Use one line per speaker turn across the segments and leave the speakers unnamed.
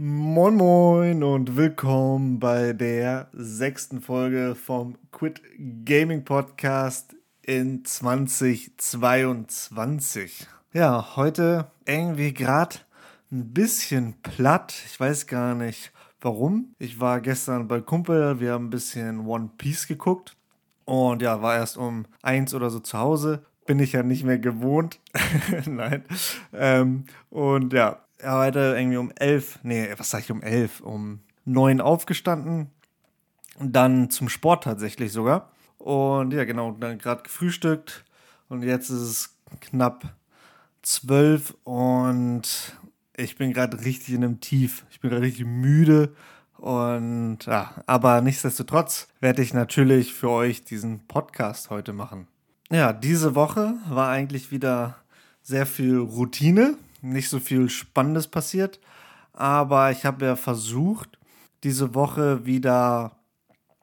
Moin Moin und willkommen bei der sechsten Folge vom Quit Gaming Podcast in 2022. Ja, heute irgendwie gerade ein bisschen platt. Ich weiß gar nicht warum. Ich war gestern bei Kumpel, wir haben ein bisschen One Piece geguckt und ja, war erst um eins oder so zu Hause. Bin ich ja nicht mehr gewohnt. Nein. Ähm, und ja, heute irgendwie um elf, nee, was sag ich um elf, um neun aufgestanden. Und dann zum Sport tatsächlich sogar. Und ja, genau, dann gerade gefrühstückt. Und jetzt ist es knapp zwölf und ich bin gerade richtig in einem Tief. Ich bin gerade richtig müde. Und ja, aber nichtsdestotrotz werde ich natürlich für euch diesen Podcast heute machen. Ja, diese Woche war eigentlich wieder sehr viel Routine nicht so viel Spannendes passiert. Aber ich habe ja versucht, diese Woche wieder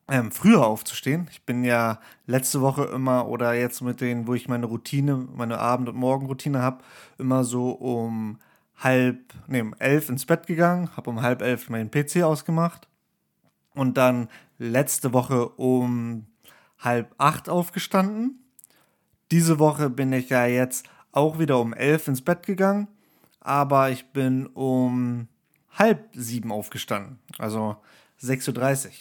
ähm, früher aufzustehen. Ich bin ja letzte Woche immer oder jetzt mit denen, wo ich meine Routine, meine Abend- und Morgenroutine habe, immer so um halb, nee, um elf ins Bett gegangen, habe um halb elf meinen PC ausgemacht und dann letzte Woche um halb acht aufgestanden. Diese Woche bin ich ja jetzt auch wieder um elf ins Bett gegangen aber ich bin um halb sieben aufgestanden, also 6.30 Uhr.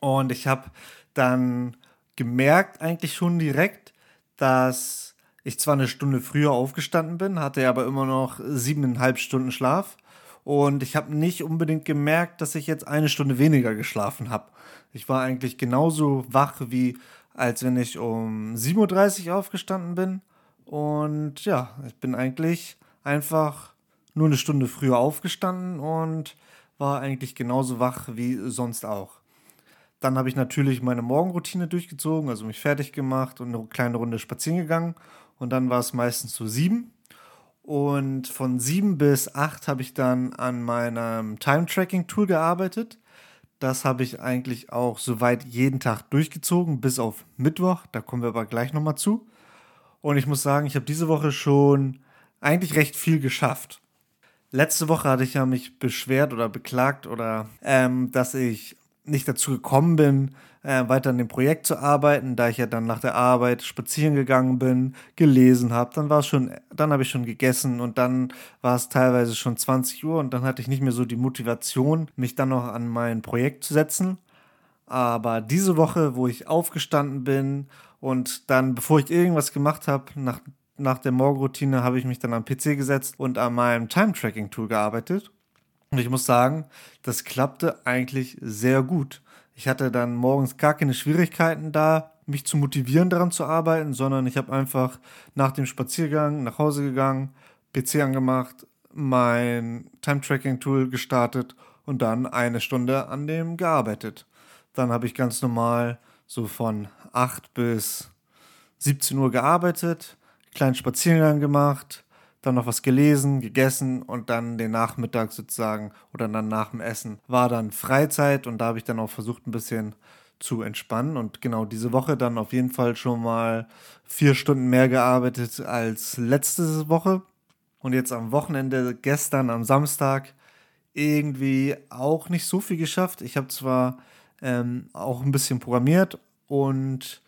Und ich habe dann gemerkt, eigentlich schon direkt, dass ich zwar eine Stunde früher aufgestanden bin, hatte aber immer noch siebeneinhalb Stunden Schlaf. Und ich habe nicht unbedingt gemerkt, dass ich jetzt eine Stunde weniger geschlafen habe. Ich war eigentlich genauso wach, wie als wenn ich um 7.30 Uhr aufgestanden bin. Und ja, ich bin eigentlich einfach nur eine Stunde früher aufgestanden und war eigentlich genauso wach wie sonst auch. Dann habe ich natürlich meine Morgenroutine durchgezogen, also mich fertig gemacht und eine kleine Runde spazieren gegangen. Und dann war es meistens so sieben. Und von sieben bis acht habe ich dann an meinem Time-Tracking-Tool gearbeitet. Das habe ich eigentlich auch soweit jeden Tag durchgezogen, bis auf Mittwoch. Da kommen wir aber gleich nochmal zu. Und ich muss sagen, ich habe diese Woche schon eigentlich recht viel geschafft. Letzte Woche hatte ich ja mich beschwert oder beklagt oder ähm, dass ich nicht dazu gekommen bin, äh, weiter an dem Projekt zu arbeiten, da ich ja dann nach der Arbeit spazieren gegangen bin, gelesen habe, dann war es schon, dann habe ich schon gegessen und dann war es teilweise schon 20 Uhr und dann hatte ich nicht mehr so die Motivation, mich dann noch an mein Projekt zu setzen. Aber diese Woche, wo ich aufgestanden bin und dann, bevor ich irgendwas gemacht habe, nach nach der Morgenroutine habe ich mich dann am PC gesetzt und an meinem Time-Tracking-Tool gearbeitet. Und ich muss sagen, das klappte eigentlich sehr gut. Ich hatte dann morgens gar keine Schwierigkeiten da, mich zu motivieren, daran zu arbeiten, sondern ich habe einfach nach dem Spaziergang nach Hause gegangen, PC angemacht, mein Time-Tracking-Tool gestartet und dann eine Stunde an dem gearbeitet. Dann habe ich ganz normal so von 8 bis 17 Uhr gearbeitet, kleinen Spaziergang gemacht, dann noch was gelesen, gegessen und dann den Nachmittag sozusagen oder dann nach dem Essen war dann Freizeit und da habe ich dann auch versucht ein bisschen zu entspannen und genau diese Woche dann auf jeden Fall schon mal vier Stunden mehr gearbeitet als letzte Woche und jetzt am Wochenende gestern am Samstag irgendwie auch nicht so viel geschafft. Ich habe zwar ähm, auch ein bisschen programmiert und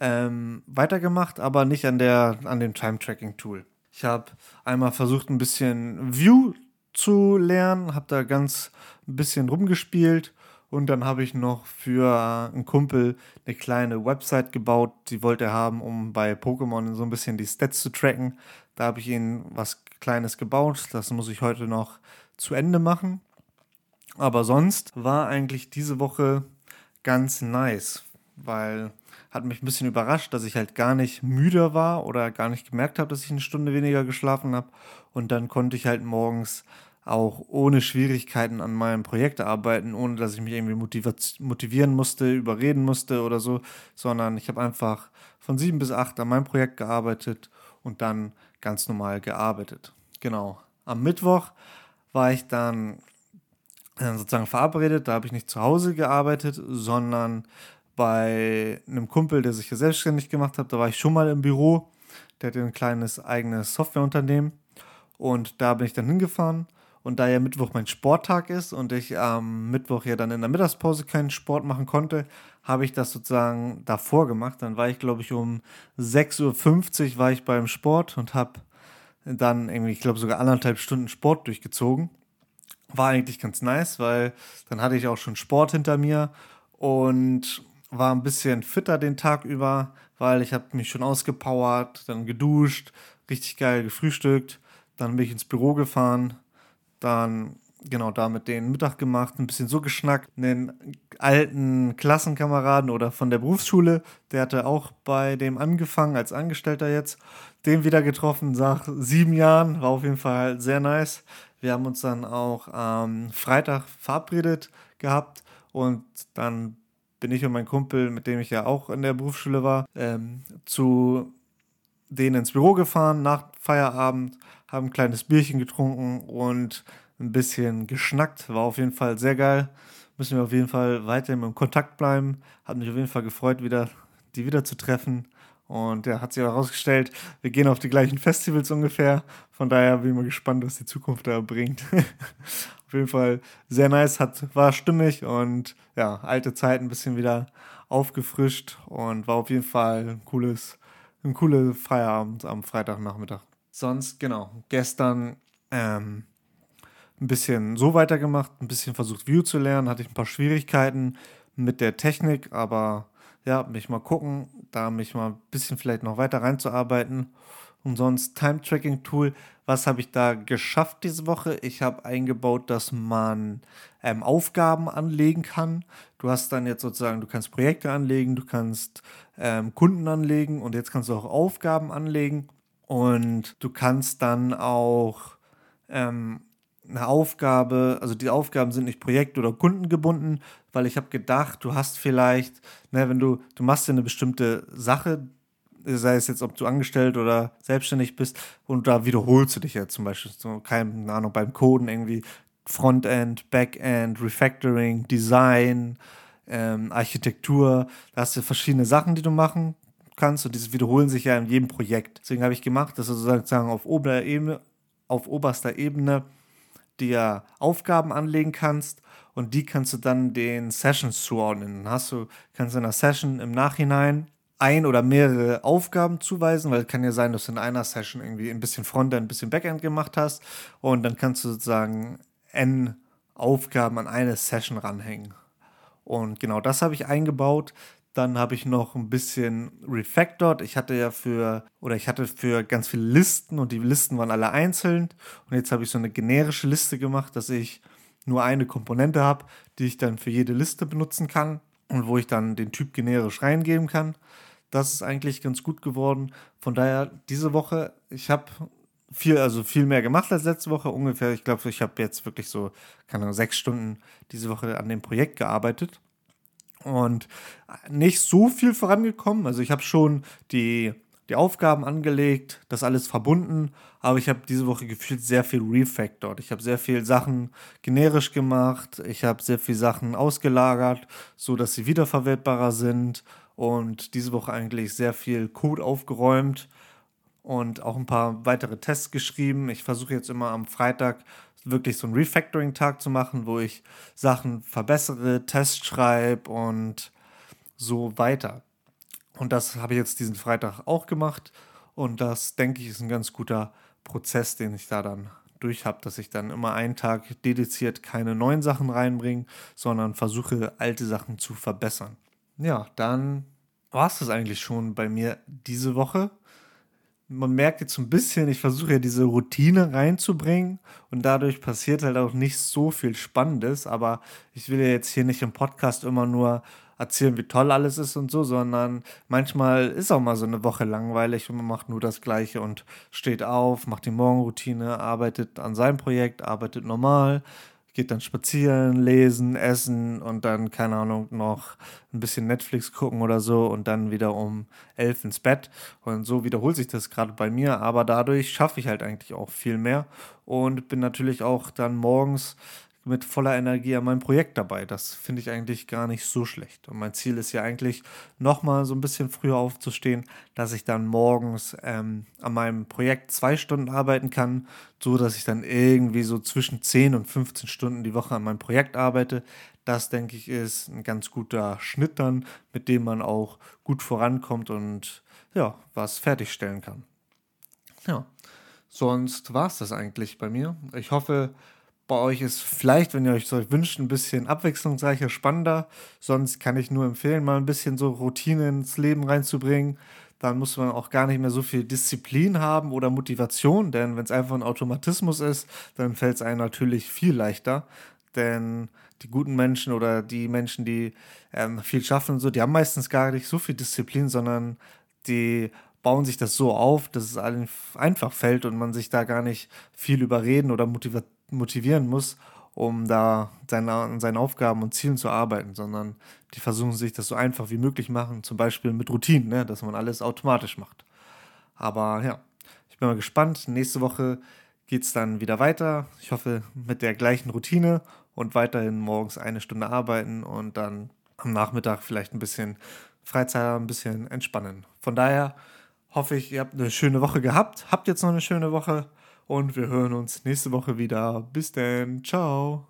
ähm, weitergemacht, aber nicht an, der, an dem Time-Tracking-Tool. Ich habe einmal versucht, ein bisschen View zu lernen, habe da ganz ein bisschen rumgespielt und dann habe ich noch für einen Kumpel eine kleine Website gebaut, die wollte er haben, um bei Pokémon so ein bisschen die Stats zu tracken. Da habe ich ihn was Kleines gebaut, das muss ich heute noch zu Ende machen. Aber sonst war eigentlich diese Woche ganz nice, weil hat mich ein bisschen überrascht, dass ich halt gar nicht müde war oder gar nicht gemerkt habe, dass ich eine Stunde weniger geschlafen habe. Und dann konnte ich halt morgens auch ohne Schwierigkeiten an meinem Projekt arbeiten, ohne dass ich mich irgendwie motivieren musste, überreden musste oder so, sondern ich habe einfach von sieben bis acht an meinem Projekt gearbeitet und dann ganz normal gearbeitet. Genau. Am Mittwoch war ich dann äh, sozusagen verabredet, da habe ich nicht zu Hause gearbeitet, sondern bei einem Kumpel, der sich hier selbstständig gemacht hat. Da war ich schon mal im Büro. Der hatte ein kleines eigenes Softwareunternehmen. Und da bin ich dann hingefahren. Und da ja Mittwoch mein Sporttag ist und ich am Mittwoch ja dann in der Mittagspause keinen Sport machen konnte, habe ich das sozusagen davor gemacht. Dann war ich, glaube ich, um 6.50 Uhr war ich beim Sport und habe dann irgendwie, ich glaube, sogar anderthalb Stunden Sport durchgezogen. War eigentlich ganz nice, weil dann hatte ich auch schon Sport hinter mir und war ein bisschen fitter den Tag über, weil ich habe mich schon ausgepowert, dann geduscht, richtig geil gefrühstückt, dann bin ich ins Büro gefahren, dann genau da mit denen Mittag gemacht, ein bisschen so geschnackt, einen alten Klassenkameraden oder von der Berufsschule, der hatte auch bei dem angefangen als Angestellter jetzt, den wieder getroffen nach sieben Jahren, war auf jeden Fall sehr nice. Wir haben uns dann auch am Freitag verabredet gehabt und dann bin ich und mein Kumpel, mit dem ich ja auch in der Berufsschule war, ähm, zu denen ins Büro gefahren nach Feierabend, haben ein kleines Bierchen getrunken und ein bisschen geschnackt. War auf jeden Fall sehr geil. Müssen wir auf jeden Fall weiterhin im Kontakt bleiben. Hat mich auf jeden Fall gefreut, wieder die wieder zu treffen. Und ja, hat sich herausgestellt, wir gehen auf die gleichen Festivals ungefähr. Von daher bin ich mal gespannt, was die Zukunft da bringt. auf jeden Fall sehr nice, hat, war stimmig und ja, alte Zeit ein bisschen wieder aufgefrischt und war auf jeden Fall ein cooles, ein cooler Feierabend am Freitagnachmittag. Sonst, genau, gestern ähm, ein bisschen so weitergemacht, ein bisschen versucht View zu lernen, hatte ich ein paar Schwierigkeiten mit der Technik, aber ja, mich mal gucken, da mich mal ein bisschen vielleicht noch weiter reinzuarbeiten. Und sonst Time-Tracking-Tool, was habe ich da geschafft diese Woche? Ich habe eingebaut, dass man ähm, Aufgaben anlegen kann. Du hast dann jetzt sozusagen, du kannst Projekte anlegen, du kannst ähm, Kunden anlegen und jetzt kannst du auch Aufgaben anlegen. Und du kannst dann auch ähm, eine Aufgabe, also die Aufgaben sind nicht projekt- oder kundengebunden, weil ich habe gedacht, du hast vielleicht, ne, wenn du, du machst dir eine bestimmte Sache, sei es jetzt, ob du angestellt oder selbstständig bist, und da wiederholst du dich ja zum Beispiel, so, keine Ahnung, beim Coden irgendwie Frontend, Backend, Refactoring, Design, ähm, Architektur, da hast du verschiedene Sachen, die du machen kannst und diese wiederholen sich ja in jedem Projekt. Deswegen habe ich gemacht, dass du sozusagen auf Ebene, auf oberster Ebene dir Aufgaben anlegen kannst und die kannst du dann den Sessions zuordnen. Dann hast du, kannst du in einer Session im Nachhinein ein oder mehrere Aufgaben zuweisen, weil es kann ja sein, dass du in einer Session irgendwie ein bisschen Frontend, ein bisschen Backend gemacht hast und dann kannst du sozusagen n Aufgaben an eine Session ranhängen. Und genau das habe ich eingebaut. Dann habe ich noch ein bisschen refactored. Ich hatte ja für, oder ich hatte für ganz viele Listen und die Listen waren alle einzeln. Und jetzt habe ich so eine generische Liste gemacht, dass ich nur eine Komponente habe, die ich dann für jede Liste benutzen kann und wo ich dann den Typ generisch reingeben kann. Das ist eigentlich ganz gut geworden. Von daher, diese Woche, ich habe viel, also viel mehr gemacht als letzte Woche. Ungefähr, ich glaube, ich habe jetzt wirklich so, keine Ahnung, sechs Stunden diese Woche an dem Projekt gearbeitet und nicht so viel vorangekommen. Also ich habe schon die, die Aufgaben angelegt, das alles verbunden, aber ich habe diese Woche gefühlt sehr viel refactored. Ich habe sehr viel Sachen generisch gemacht, ich habe sehr viel Sachen ausgelagert, so dass sie wiederverwertbarer sind und diese Woche eigentlich sehr viel Code aufgeräumt und auch ein paar weitere Tests geschrieben. Ich versuche jetzt immer am Freitag wirklich so einen Refactoring-Tag zu machen, wo ich Sachen verbessere, Tests schreibe und so weiter. Und das habe ich jetzt diesen Freitag auch gemacht. Und das, denke ich, ist ein ganz guter Prozess, den ich da dann durch habe, dass ich dann immer einen Tag dediziert keine neuen Sachen reinbringe, sondern versuche, alte Sachen zu verbessern. Ja, dann war es das eigentlich schon bei mir diese Woche man merkt jetzt so ein bisschen, ich versuche ja diese Routine reinzubringen und dadurch passiert halt auch nicht so viel Spannendes, aber ich will ja jetzt hier nicht im Podcast immer nur erzählen, wie toll alles ist und so, sondern manchmal ist auch mal so eine Woche langweilig und man macht nur das Gleiche und steht auf, macht die Morgenroutine, arbeitet an seinem Projekt, arbeitet normal, geht dann spazieren, lesen, essen und dann, keine Ahnung, noch ein bisschen Netflix gucken oder so und dann wieder um elf ins Bett. Und so wiederholt sich das gerade bei mir, aber dadurch schaffe ich halt eigentlich auch viel mehr und bin natürlich auch dann morgens mit voller Energie an meinem Projekt dabei. Das finde ich eigentlich gar nicht so schlecht. Und mein Ziel ist ja eigentlich, nochmal so ein bisschen früher aufzustehen, dass ich dann morgens ähm, an meinem Projekt zwei Stunden arbeiten kann, so dass ich dann irgendwie so zwischen 10 und 15 Stunden die Woche an meinem Projekt arbeite. Das, denke ich, ist ein ganz guter Schnitt dann, mit dem man auch gut vorankommt und ja, was fertigstellen kann. Ja, sonst war es das eigentlich bei mir. Ich hoffe, bei euch ist vielleicht, wenn ihr euch so wünscht, ein bisschen abwechslungsreicher, spannender. Sonst kann ich nur empfehlen, mal ein bisschen so Routine ins Leben reinzubringen. Dann muss man auch gar nicht mehr so viel Disziplin haben oder Motivation, denn wenn es einfach ein Automatismus ist, dann fällt es einem natürlich viel leichter. Denn die guten Menschen oder die Menschen, die ähm, viel schaffen und so, die haben meistens gar nicht so viel Disziplin, sondern die bauen sich das so auf, dass es allen einfach fällt und man sich da gar nicht viel überreden oder motivieren muss, um da seine, an seinen Aufgaben und Zielen zu arbeiten, sondern die versuchen sich das so einfach wie möglich machen, zum Beispiel mit Routinen, ne, dass man alles automatisch macht. Aber ja, ich bin mal gespannt. Nächste Woche geht es dann wieder weiter. Ich hoffe mit der gleichen Routine und weiterhin morgens eine Stunde arbeiten und dann am Nachmittag vielleicht ein bisschen Freizeit, ein bisschen entspannen. Von daher hoffe ich, ihr habt eine schöne Woche gehabt. Habt jetzt noch eine schöne Woche und wir hören uns nächste Woche wieder. Bis dann. Ciao.